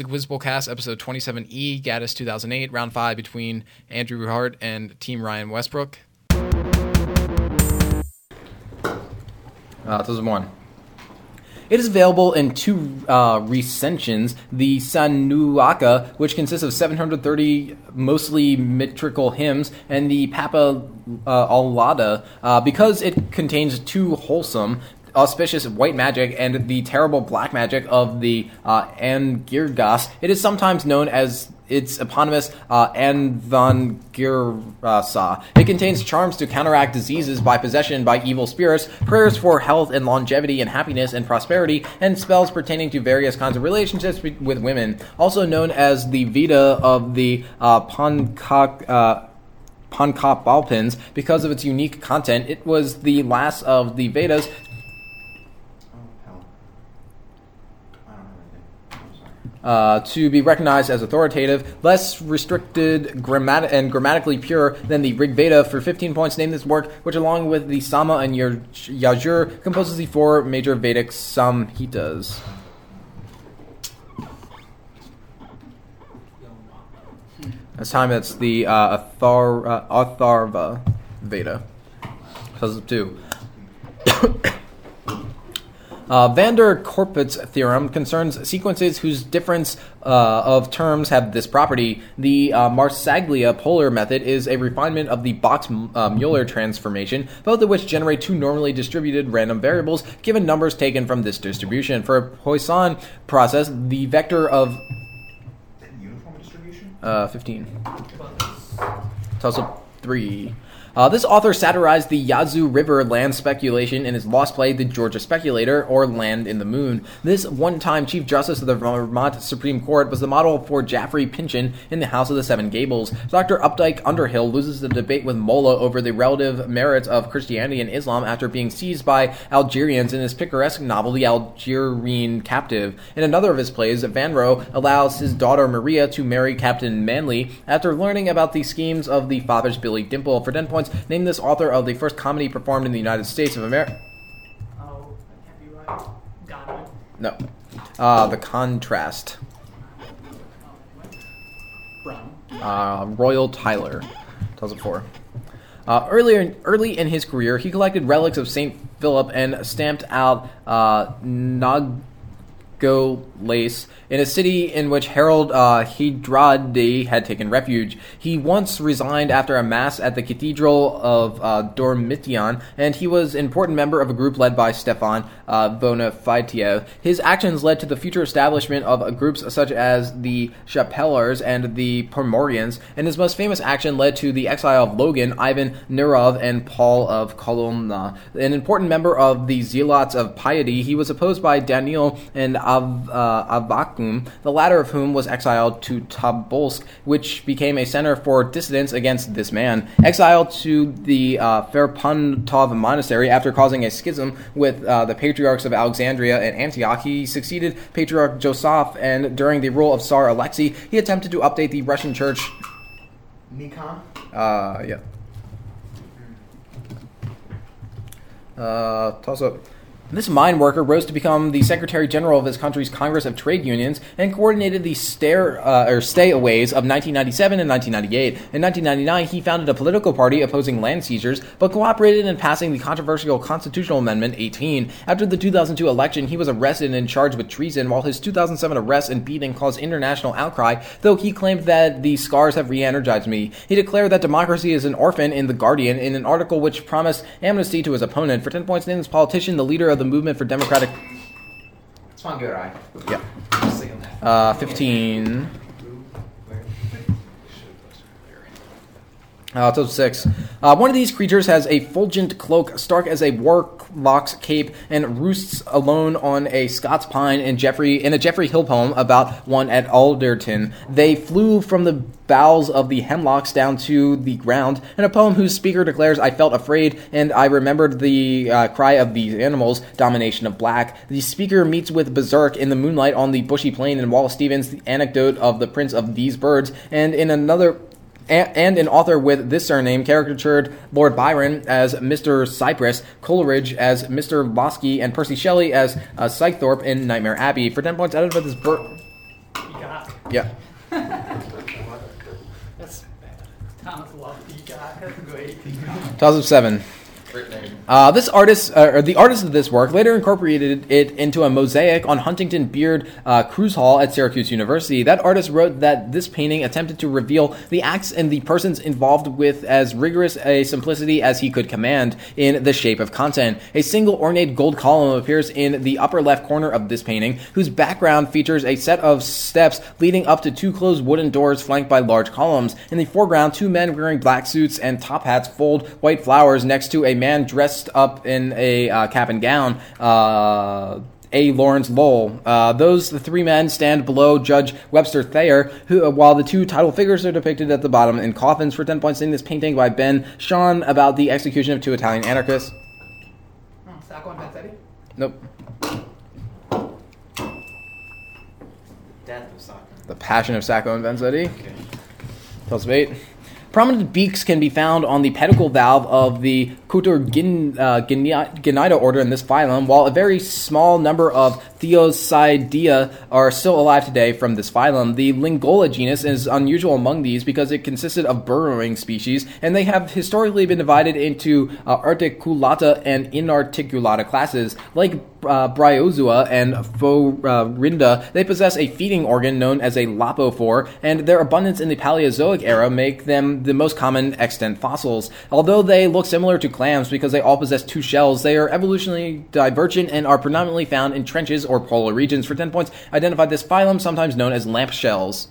is a Quizbowl cast, episode 27E, Gaddis 2008, round five between Andrew Hart and Team Ryan Westbrook. Uh, 2001. It is available in two uh, recensions the Shaunaka, which consists of 730 mostly metrical hymns, and the Papa uh, Alada, uh, because it contains two wholesome, auspicious white magic and the terrible black magic of the uh, Angirasas. It is sometimes known as its eponymous uh, Atharvangirasa. It contains charms to counteract diseases by possession by evil spirits, prayers for health and longevity and happiness and prosperity, and spells pertaining to various kinds of relationships with women. Also known as the Vita of the uh, Pankak. Uh, because of its unique content, it was the last of the Vedas uh, to be recognized as authoritative, less restricted grammat- and grammatically pure than the Rig Veda. For 15 points, name this work, which along with the Sama and Yaj- Yajur composes the four major Vedic Samhitas. This time it's the uh, Athar- uh, Atharva Veda. Of two. Uh, van der Corput's theorem concerns sequences whose difference uh, of terms have this property. The uh, Marsaglia polar method is a refinement of the Box-Muller transformation, both of which generate two normally distributed random variables given numbers taken from this distribution. For a Poisson process, the vector of Uniform distribution? uh, 15. It's also 3. Uh, this author satirized the Yazoo River land speculation in his lost play, The Georgia Speculator, or Land in the Moon. This one time Chief Justice of the Vermont Supreme Court was the model for Jaffrey Pyncheon in The House of the Seven Gables. Dr. Updike Underhill loses the debate with Mola over the relative merits of Christianity and Islam after being seized by Algerians in his picaresque novel, The Algerine Captive. In another of his plays, Van Rough allows his daughter Maria to marry Captain Manly after learning about the schemes of the father's Billy Dimple. For 10 points, name this author of the first comedy performed in the United States of America. Oh, that can't be right. Godwin. No. Uh, the Contrast. Brown. uh, Royall Tyler. 2004. Uh, earlier, early in his career, he collected relics of Saint Philip and stamped out uh, Nagolace in a city in which Harold uh, had taken refuge. He once resigned after a mass at the Cathedral of uh, Dormition, and he was an important member of a group led by Stefan uh. His actions led to the future establishment of groups such as the Chapellars and the Pomorians, and his most famous action led to the exile of Logan, Ivan Nerov, and Paul of Kolomna. An important member of the Zealots of Piety, he was opposed by Daniel and Av- uh, Avvakum, the latter of whom was exiled to Tobolsk, which became a center for dissidents against this man. Exiled to the uh, Ferapontov monastery after causing a schism with uh, the patriarchs of Alexandria and Antioch, he succeeded Patriarch Joseph, and during the rule of Tsar Alexei, he attempted to update the Russian church. Nikon? Uh, yeah. Uh, toss up. This mine worker rose to become the Secretary General of his country's Congress of Trade Unions and coordinated the stare, uh, or stayaways of 1997 and 1998. In 1999, he founded a political party opposing land seizures, but cooperated in passing the controversial Constitutional Amendment 18. After the 2002 election, he was arrested and charged with treason, while his 2007 arrest and beating caused international outcry, though he claimed that the scars have re-energized me. He declared that democracy is an orphan in The Guardian in an article which promised amnesty to his opponent. For 10 points, name this politician, the leader of the movement for democratic... It's one good eye. Yeah. Just saying that. Uh, 15... Uh, total six. Uh, one of these creatures has a fulgent cloak, stark as a warlock's cape, and roosts alone on a Scots pine in Geoffrey in a Geoffrey Hill poem about one at Alderton. They flew from the boughs of the hemlocks down to the ground, in a poem whose speaker declares, "I felt afraid, and I remembered the uh, cry of these animals, domination of black." The speaker meets with Berserk in the moonlight on the bushy plain in Wallace Stevens' The Anecdote of the Prince of These Birds, and in another and an author with this surname caricatured Lord Byron as Mr. Cypress, Coleridge as Mr. Losky, and Percy Shelley as uh, Scythrop in Nightmare Abbey. For 10 points out of this bird. You got Yeah. That's bad. Thomas loved the guy. That's great. Toss of seven. Uh, this artist, uh, or the artist of this work, later incorporated it into a mosaic on Huntington Beard uh, Crouse Hall at Syracuse University. That artist wrote that this painting attempted to reveal the acts and the persons involved with as rigorous a simplicity as he could command in the shape of content. A single ornate gold column appears in the upper left corner of this painting, whose background features a set of steps leading up to two closed wooden doors flanked by large columns. In the foreground, two men wearing black suits and top hats fold white flowers next to a man dressed up in a uh, cap and gown. Uh, a. Lawrence Lowell. Uh, those the three men stand below Judge Webster Thayer, who, uh, while the two title figures are depicted at the bottom in coffins. For ten points in this painting by Ben Shahn about the execution of two Italian anarchists. Oh, Sacco and Vanzetti? Nope. Death of soccer. The Passion of Sacco and Vanzetti. Plus of eight. Prominent beaks can be found on the pedicle valve of the Cuturgin, uh, order in this phylum, while a very small number of Theosidea are still alive today from this phylum. The Lingula genus is unusual among these because it consisted of burrowing species, and they have historically been divided into uh, articulata and inarticulata classes. Like uh, Bryozoa and Phoronida, they possess a feeding organ known as a lophophore, and their abundance in the Paleozoic era make them the most common extant fossils. Although they look similar to clams because they all possess two shells, they are evolutionally divergent and are predominantly found in trenches or polar regions. For 10 points, identify this phylum, sometimes known as lamp shells.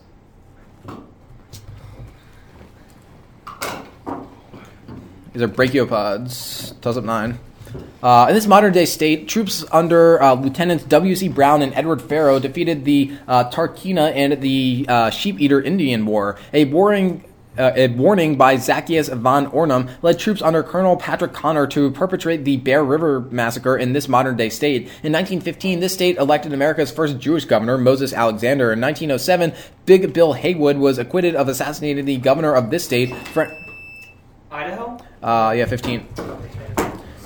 These are brachiopods. Toss up nine. Uh, in this modern day state, troops under uh, Lieutenants W.C. Brown and Edward Farrow defeated the uh, Tarkina and the uh, Sheep Eater Indian War, a warring uh, a warning by Zacchaeus von Ornum led troops under Colonel Patrick Connor to perpetrate the Bear River massacre in this modern day state. In 1915, this state elected America's first Jewish governor, Moses Alexander. In 1907, Big Bill Haywood was acquitted of assassinating the governor of this state. Fr- Idaho? uh, yeah, 15.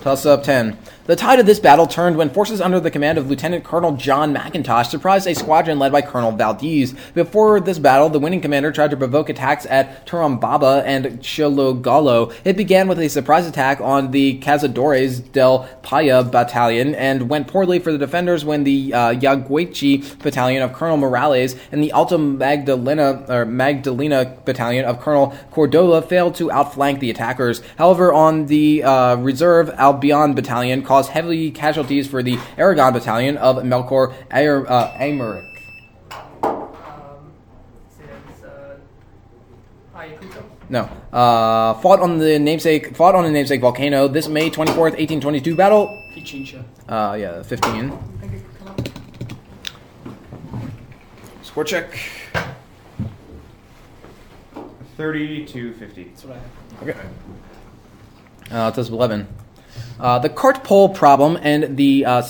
Toss up 10. The tide of this battle turned when forces under the command of Lieutenant Colonel John McIntosh surprised a squadron led by Colonel Valdez. Before this battle, the winning commander tried to provoke attacks at Turambaba and Chilogalo. It began with a surprise attack on the Cazadores del Paya battalion and went poorly for the defenders when the uh, Yaguachi battalion of Colonel Morales and the Alta Magdalena or Magdalena battalion of Colonel Cordova failed to outflank the attackers. However, on the uh, reserve Albion battalion caused heavy casualties for the Aragon battalion of Melchor Ayer, uh, Aymeric. No, uh, fought on the namesake fought on the namesake volcano this May twenty fourth, eighteen twenty two battle. Pichincha. Uh, yeah, fifteen. I think it could come up. Score check. 30 to 50. That's what I have. Okay. Uh, it does 11. Uh, the cart pole problem and the uh,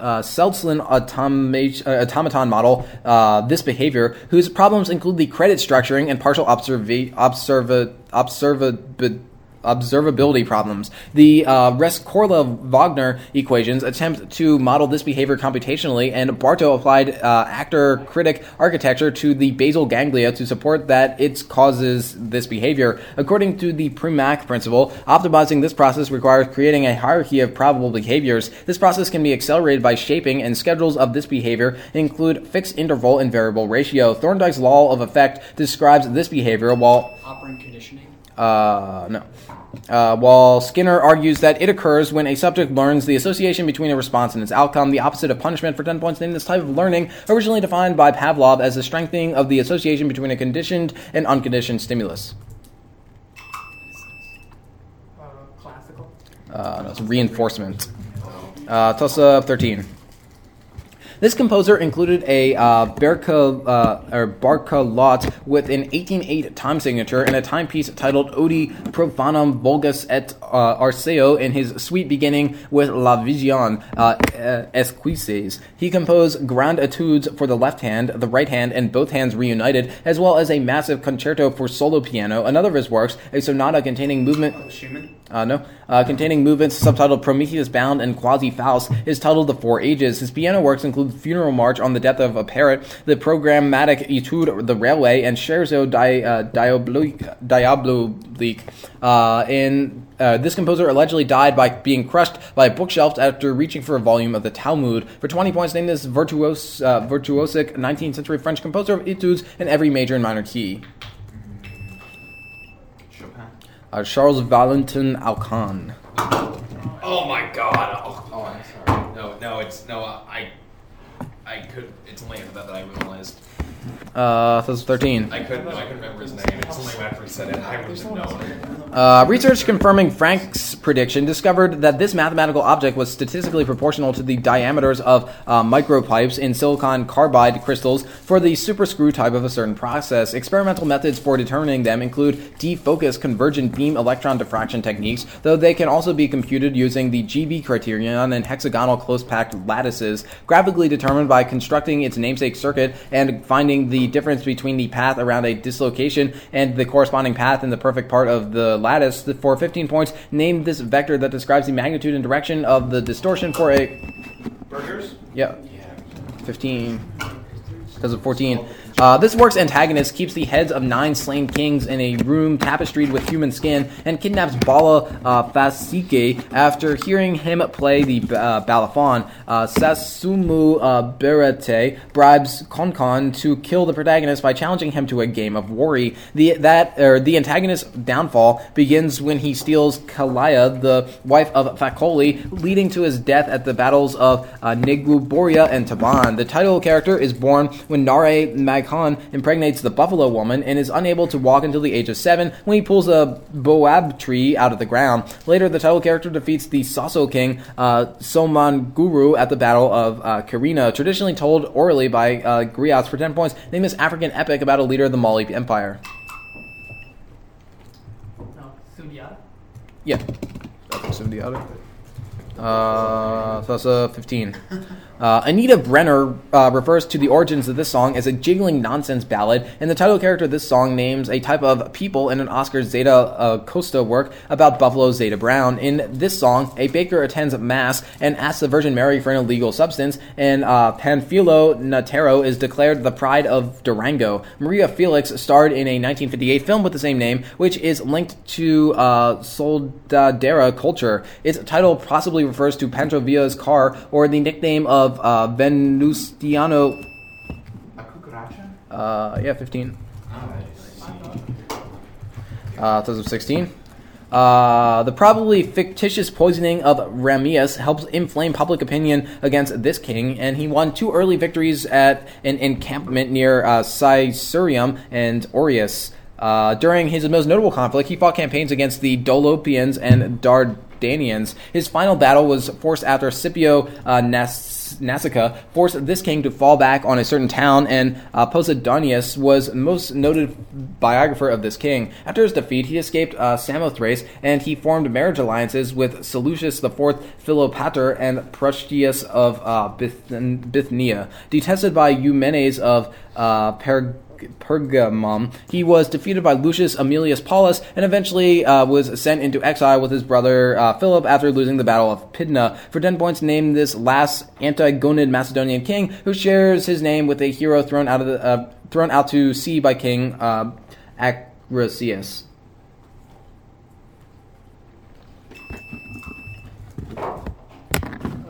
uh, Seltzlin automa- uh, automaton model, uh, this behavior, whose problems include the credit structuring and partial observa- observa- observa- observability problems. The uh, Rescorla-Wagner equations attempt to model this behavior computationally, and Barto applied uh, actor-critic architecture to the basal ganglia to support that it causes this behavior. According to the Premack principle, optimizing this process requires creating a hierarchy of probable behaviors. This process can be accelerated by shaping, and schedules of this behavior include fixed interval and variable ratio. Thorndike's law of effect describes this behavior, while Operant conditioning. Uh, no. Uh, while Skinner argues that it occurs when a subject learns the association between a response and its outcome, the opposite of punishment for 10 points in this type of learning, originally defined by Pavlov as the strengthening of the association between a conditioned and unconditioned stimulus. Uh, classical. Uh, no, it's reinforcement. Uh, toss up 13. This composer included a uh, Berka, uh, or Barcaloutte with an 1808 time signature and a timepiece titled Odi Profanum Vulgus et uh, Arceo in his suite beginning with La Vision uh, Esquises. He composed grand etudes for the left hand, the right hand, and both hands reunited, as well as a massive concerto for solo piano. Another of his works, a sonata containing movement. Uh, no. Uh, containing movements subtitled Prometheus Bound and Quasi Faust is titled The Four Ages. His piano works include funeral march on the death of a parrot, the programmatic Etude the Railway, and Scherzo di, uh, Diabolique. Diabolique. Uh, in uh, this composer allegedly died by being crushed by a bookshelf after reaching for a volume of the Talmud. For 20 points, name this virtuos, uh, virtuosic 19th century French composer of etudes in every major and minor key. Chopin. Uh, Charles Valentin Alkan. Oh my god. Oh, Oh, I'm sorry. no, no, it's no. I, I could. It's only after that that I realized. Uh, that was 13. I couldn't. No, I couldn't remember his name. It's only after he said it. I would have known. Uh, research confirming Frank's prediction discovered that this mathematical object was statistically proportional to the diameters of uh, micropipes in silicon carbide crystals for the superscrew type of a certain process. Experimental methods for determining them include defocus convergent beam electron diffraction techniques, though they can also be computed using the GB criterion and hexagonal close-packed lattices, graphically determined by constructing its namesake circuit and finding the difference between the path around a dislocation and the corresponding path in the perfect part of the lattice. For 15 points, name this vector that describes the magnitude and direction of the distortion for a. Burgers. Yeah. 15. Because of 14. Uh, this work's antagonist keeps the heads of nine slain kings in a room tapestried with human skin and kidnaps Bala uh, Fasike after hearing him play the uh, balafon. Uh, Sasumu uh, Berete bribes Konkon to kill the protagonist by challenging him to a game of worry. The that or the antagonist's downfall begins when he steals Kalaya, the wife of Fakoli, leading to his death at the battles of uh, and Taban. The title character is born when Nare Maghan impregnates the buffalo woman and is unable to walk until the age of seven when he pulls a boab tree out of the ground. Later, the title character defeats the Sosso king uh, Soman Guru at the Battle of uh, Karina, traditionally told orally by uh, griots for 10 points. Name this African epic about a leader of the Mali Empire. No, Sundiata. Yeah. That's the other. Uh, so that's a 15. Uh, Anita Brenner uh, refers to the origins of this song as a jiggling nonsense ballad, and the title character of this song names a type of people in an Oscar Zeta uh, Costa work about Buffalo Zeta Brown. In this song, a baker attends Mass and asks the Virgin Mary for an illegal substance, and uh, Panfilo Natero is declared the pride of Durango. Maria Felix starred in a 1958 film with the same name, which is linked to uh, Soldadera culture. Its title possibly refers to Pancho Villa's car or the nickname of uh, Venustiano. Uh, yeah, 15. Uh, 2016. Uh, the probably fictitious poisoning of Ramius helps inflame public opinion against this king, and he won two early victories at an encampment near uh, Caesarium and Aureus. Uh, during his most notable conflict, he fought campaigns against the Dolopians and Dardanians. His final battle was forced after Scipio uh, Nas- Nasica forced this king to fall back on a certain town, and uh, Posidonius was most noted biographer of this king. After his defeat, he escaped uh, Samothrace, and he formed marriage alliances with Seleucus IV, Philopator, and Prusias of uh, Bithynia. Detested by Eumenes of uh, Perg- Pergamum. He was defeated by Lucius Aemilius Paulus and eventually uh, was sent into exile with his brother uh, Philip after losing the Battle of Pydna. For 10 points, name this last Antigonid Macedonian king who shares his name with a hero thrown out of the uh, thrown out to sea by King uh, Acrisius.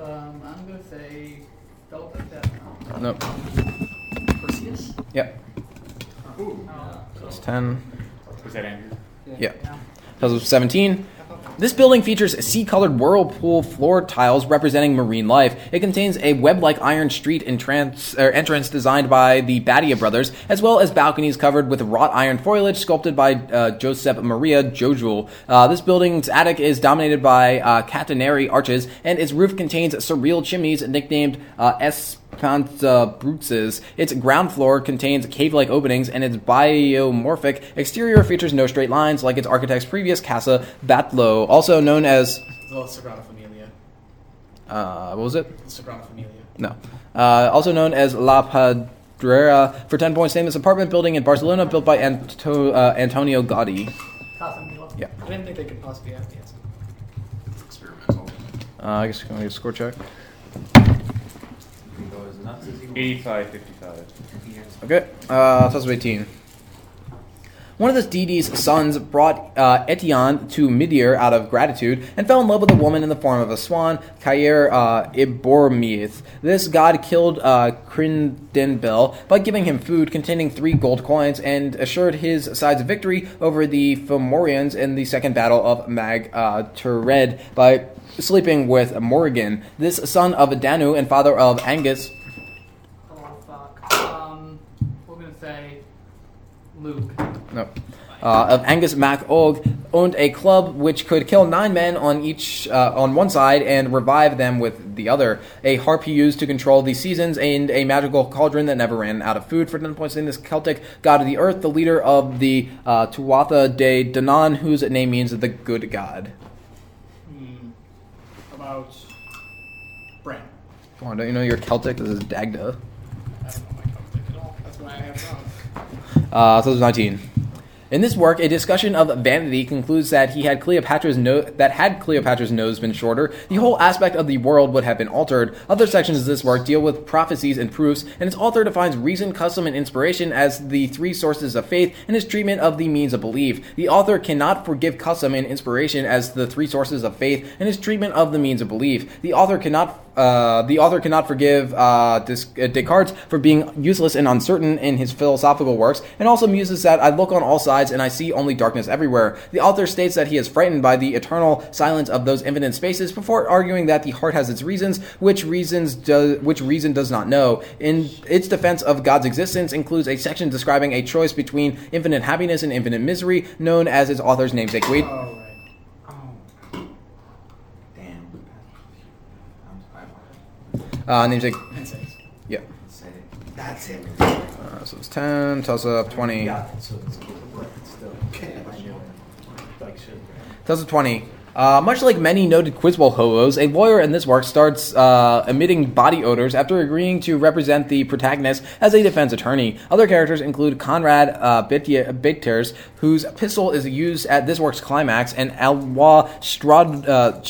Um, I'm gonna say Delta Death. Nope. Perseus? Yep. Oh, That's 10. Was that Andrew? Yeah. 2017. This building features sea-colored whirlpool floor tiles representing marine life. It contains a web-like iron street entrance, er, entrance designed by the Badia brothers, as well as balconies covered with wrought iron foliage sculpted by uh, Josep Maria Jujol. Uh, this building's attic is dominated by uh, catenary arches, and its roof contains surreal chimneys nicknamed uh, Espantabruixes. Its ground floor contains cave-like openings, and its biomorphic exterior features no straight lines like its architect's previous casa Batlló, also known as The Sagrada Familia. uh, what was it? The Sagrada Familia. No. Uh, also known as La Pedrera, for 10 points, name this apartment building in Barcelona built by Anto- uh, Antonio Gaudi. Casamigos. Yeah. I didn't think they could possibly have the answer. It's experimental. Uh, I guess can we get a score check? Go as nuts as he wants. 85, 55. Okay, uh, of 18. One of the deity's sons brought uh, Etienne to Midir out of gratitude and fell in love with a woman in the form of a swan, Caer uh, Ibormith. This god killed uh, Crindenbil by giving him food containing three gold coins and assured his side's victory over the Fomorians in the second battle of Mag uh, by sleeping with Morrigan. This son of Danu and father of Angus Oh. Um, we're gonna say Luke. No, uh, of Angus Mac Og owned a club which could kill nine men on each uh, on one side and revive them with the other. A harp he used to control the seasons, and a magical cauldron that never ran out of food. For ten points in this Celtic god of the earth, the leader of the uh, Tuatha de Danann, whose name means the good god. Hmm. About Brent. Come on, don't you know you're Celtic? This is Dagda. I don't know my Celtic at all. That's why I have. Uh, so there's 19. In this work, a discussion of vanity concludes that he had Cleopatra's no- that had Cleopatra's nose been shorter, the whole aspect of the world would have been altered. Other sections of this work deal with prophecies and proofs, and its author defines reason, custom, and inspiration as the three sources of faith in his treatment of the means of belief. The author cannot forgive custom and inspiration as the three sources of faith in his treatment of the means of belief. The author cannot uh, the author cannot forgive uh, Des- uh, Descartes for being useless and uncertain in his philosophical works, and also muses that I look on all sides and I see only darkness everywhere. The author states that he is frightened by the eternal silence of those infinite spaces before arguing that the heart has its reasons, which reasons do- which reason does not know. In its defense of God's existence includes a section describing a choice between infinite happiness and infinite misery, known as its author's namesake. Wait, Uh, name's like. Yeah. That's it. Uh, so it's 10, toss up 20. Yeah, so it's still. Okay. Like, Tells up 20. Uh, much like many noted Quizbowl hoos, a lawyer in this work starts uh, emitting body odors after agreeing to represent the protagonist as a defense attorney. Other characters include Conrad uh, whose pistol is used at this work's climax, and Alwa Strad, uh,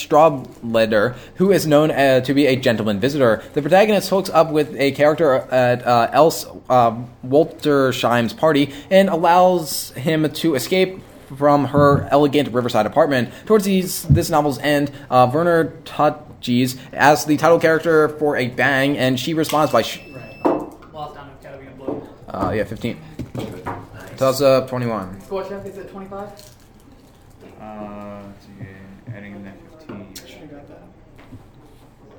who is known uh, to be a gentleman visitor. The protagonist hooks up with a character at uh, Else uh, Woltersheim's party and allows him to escape from her elegant riverside apartment. Towards these, this novel's end, uh, Werner Tötges asks the title character for a bang, and she responds by, sh- Right. Lost down Academy of Blue. uh, yeah, 15. Toss up 21. Score chef is at 25? Uh, let's see, adding in that 15. Should have got that.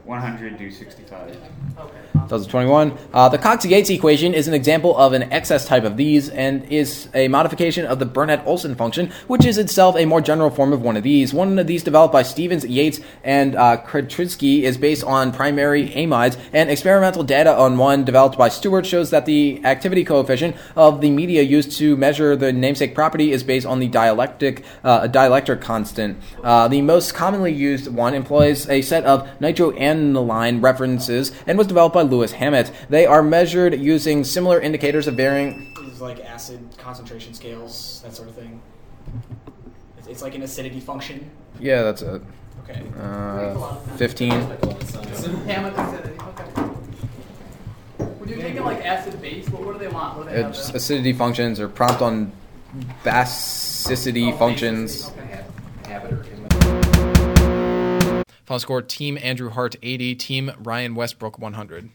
100 do 65. Okay. Toss up 21. Uh, the Cox-Yates equation is an example of an excess type of these, and is a modification of the Bunnett-Olsen function, which is itself a more general form of one of these. One of these developed by Stevens, Yates, and uh, Kretschitsky is based on primary amides, and experimental data on one developed by Stewart shows that the activity coefficient of the media used to measure the namesake property is based on the dialectic uh, dielectric constant. Uh, the most commonly used one employs a set of nitroaniline references and was developed by Lewis Hammett. They are measured using similar indicators of varying. Is like acid concentration scales, that sort of thing. It's, it's like an acidity function. Yeah, that's it. Okay. Uh, 15. Hammett acidity. Okay. Would you take it like acid base? What, what do they want? What do they? It's there? acidity functions or prompt on basicity Oh, functions. basicity, okay. Habit or Final score: Team Andrew Hart 80, Team Ryan Westbrook 100.